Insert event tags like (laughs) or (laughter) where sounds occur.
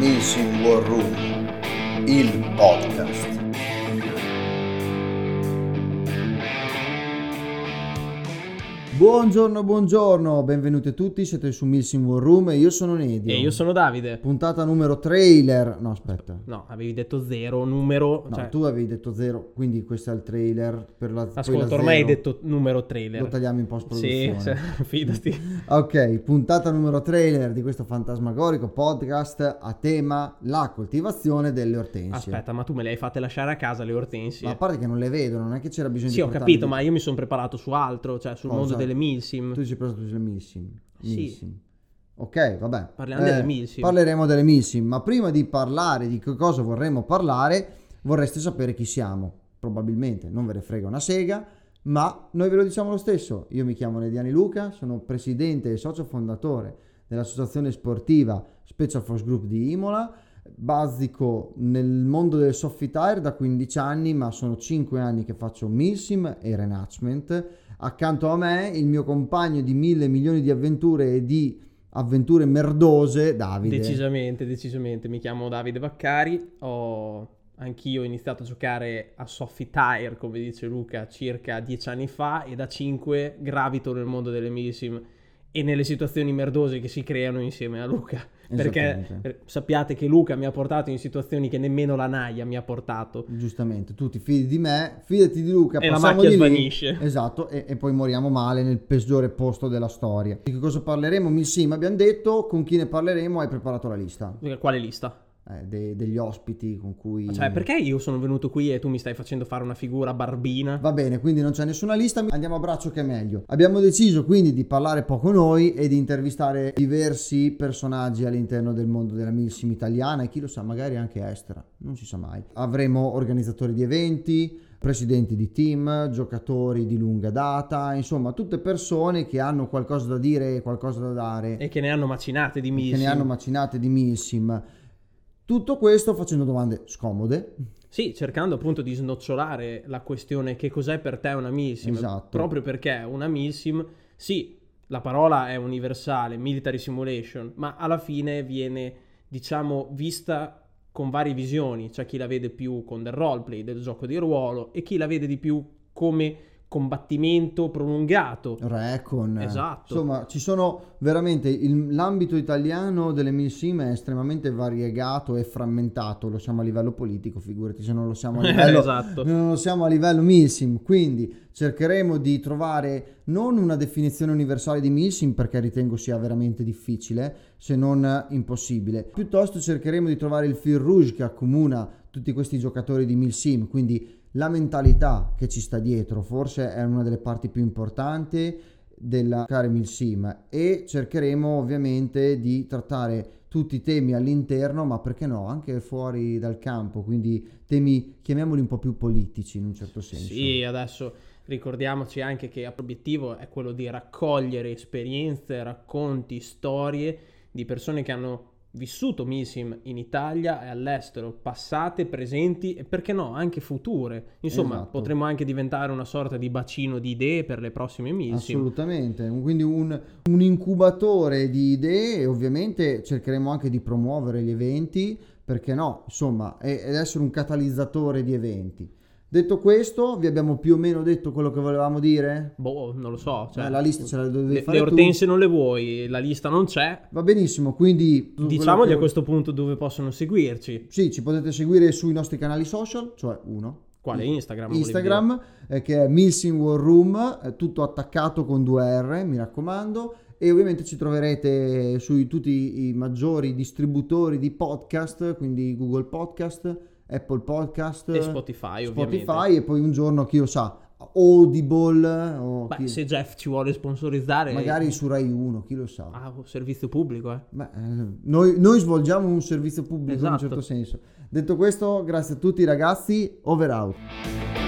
Missing War Room, il podcast. Buongiorno, buongiorno, benvenuti tutti, siete su Missing War Room e io sono Nedio. E io sono Davide. Puntata numero trailer, no aspetta. No, avevi detto zero, numero. No, cioè, tu avevi detto zero, quindi questo è il trailer per la ascolta, ormai hai detto numero trailer. Lo tagliamo in post Sì, sì, (laughs) fidati. Ok, puntata numero trailer di questo fantasmagorico podcast a tema la coltivazione delle ortensie. Aspetta, ma tu me le hai fatte lasciare a casa le ortensie? Ma a parte che non le vedo, non è che c'era bisogno sì, di ho portarle capito, di- ma io mi sono preparato su altro, cioè sul Cosa? mondo delle milsim. Tu ci hai preso sulle Milsim. Sì. Milsim. Ok, vabbè. Parliamo delle Milsim. Parleremo delle Milsim, ma prima di parlare di che cosa vorremmo parlare, vorreste sapere chi siamo. Probabilmente non ve ne frega una sega, ma noi ve lo diciamo lo stesso. Io mi chiamo Nediani Luca, sono presidente e socio fondatore dell'associazione sportiva Special Force Group di Imola. Basico nel mondo del soft tire da 15 anni, ma sono 5 anni che faccio Milsim e Renacement. Accanto a me il mio compagno di mille milioni di avventure e di avventure merdose, Davide. Decisamente, decisamente. Mi chiamo Davide Baccari, ho anch'io iniziato a giocare a Sophie Tire, come dice Luca, circa dieci anni fa e da 5 gravito nel mondo delle milsim e nelle situazioni merdose che si creano insieme a Luca. Perché eh, sappiate che Luca mi ha portato in situazioni che nemmeno la naia mi ha portato. Giustamente, tu ti fidi di me, fidati di Luca, E la macchia di lì. svanisce. Esatto, e, e poi moriamo male nel peggiore posto della storia. Di che cosa parleremo? Milsim abbiamo detto, con chi ne parleremo hai preparato la lista Quale lista? Eh, de- degli ospiti con cui... Cioè, perché io sono venuto qui e tu mi stai facendo fare una figura barbina? Va bene, quindi non c'è nessuna lista, andiamo a braccio che è meglio. Abbiamo deciso quindi di parlare poco noi e di intervistare diversi personaggi all'interno del mondo della Milsim italiana e chi lo sa, magari anche estera, non si sa mai. Avremo organizzatori di eventi, presidenti di team, giocatori di lunga data, insomma tutte persone che hanno qualcosa da dire e qualcosa da dare E che ne hanno macinate di che milsim. ne hanno macinate di Milsim. Tutto questo facendo domande scomode, Sì, cercando appunto di snocciolare la questione che cos'è per te una milsim. Esatto. Proprio perché una milsim, sì, la parola è universale, military simulation, ma alla fine viene, diciamo, vista con varie visioni. C'è chi la vede più con del roleplay, del gioco di ruolo, e chi la vede di più come combattimento prolungato. Recon. Esatto. Insomma, ci sono veramente il- l'ambito italiano delle milsim è estremamente variegato e frammentato, lo siamo a livello politico, figurati se non lo siamo a (laughs) livello esatto. non lo siamo a livello milsim, quindi cercheremo di trovare non una definizione universale di milsim perché ritengo sia veramente difficile, se non impossibile. Piuttosto cercheremo di trovare il fil rouge che accomuna tutti questi giocatori di milsim, quindi la mentalità che ci sta dietro, forse è una delle parti più importanti della Care Milsim e cercheremo ovviamente di trattare tutti i temi all'interno, ma perché no, anche fuori dal campo, quindi temi chiamiamoli un po' più politici in un certo senso. Sì, adesso ricordiamoci anche che l'obiettivo è quello di raccogliere esperienze, racconti, storie di persone che hanno vissuto Milsim in Italia e all'estero, passate, presenti e perché no, anche future. Insomma, Esatto. potremmo anche diventare una sorta di bacino di idee per le prossime Milsim. Assolutamente, quindi un, un incubatore di idee e ovviamente cercheremo anche di promuovere gli eventi, perché no, insomma, ed essere un catalizzatore di eventi. Detto questo, vi abbiamo più o meno detto quello che volevamo dire? Boh, non lo so. Cioè, Eh, la lista ce la dovevi le, fare le tu. ortense non le vuoi, la lista non c'è. Va benissimo, quindi... Diciamogli che- a questo punto dove possono seguirci. Sì, ci potete seguire sui nostri canali social, cioè uno. Quale Instagram? Instagram, eh, che è Milsim War Room, eh, tutto attaccato con due R, mi raccomando. E ovviamente ci troverete su tutti i maggiori distributori di podcast, quindi Google Podcast, Apple Podcast, E Spotify, ovviamente. Spotify e poi un giorno, chi lo sa, Audible o Beh, chi- se Jeff ci vuole sponsorizzare, magari su Rai 1, chi lo sa. Ah, servizio pubblico, eh. Beh, eh, noi, noi svolgiamo un servizio pubblico in un Esatto. certo senso. Detto questo, grazie a tutti ragazzi, over out.